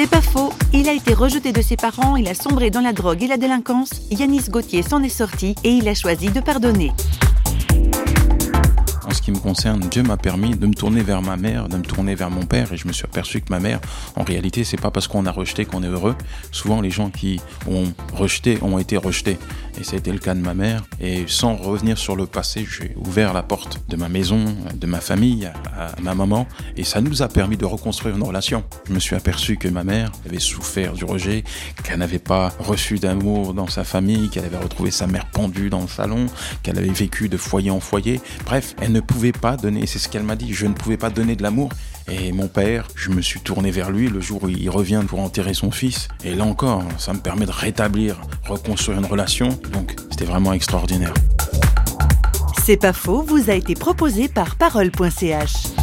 C'est pas faux. Il a été rejeté de ses parents, il a sombré dans la drogue et la délinquance. Yanis Gauthier s'en est sorti et il a choisi de pardonner. Me concerne, Dieu m'a permis de me tourner vers ma mère, de me tourner vers mon père, et je me suis aperçu que ma mère, en réalité, c'est pas parce qu'on a rejeté qu'on est heureux. Souvent, les gens qui ont rejeté ont été rejetés. Et ça a été le cas de ma mère. Et sans revenir sur le passé, j'ai ouvert la porte de ma maison, de ma famille, à ma maman, et ça nous a permis de reconstruire une relation. Je me suis aperçu que ma mère avait souffert du rejet, qu'elle n'avait pas reçu d'amour dans sa famille, qu'elle avait retrouvé sa mère pendue dans le salon, qu'elle avait vécu de foyer en foyer. Bref, elle ne pouvait pas donner, c'est ce qu'elle m'a dit, je ne pouvais pas donner de l'amour. Et mon père, je me suis tourné vers lui le jour où il revient pour enterrer son fils. Et là encore, ça me permet de rétablir, reconstruire une relation. Donc c'était vraiment extraordinaire. C'est pas faux, vous a été proposé par parole.ch.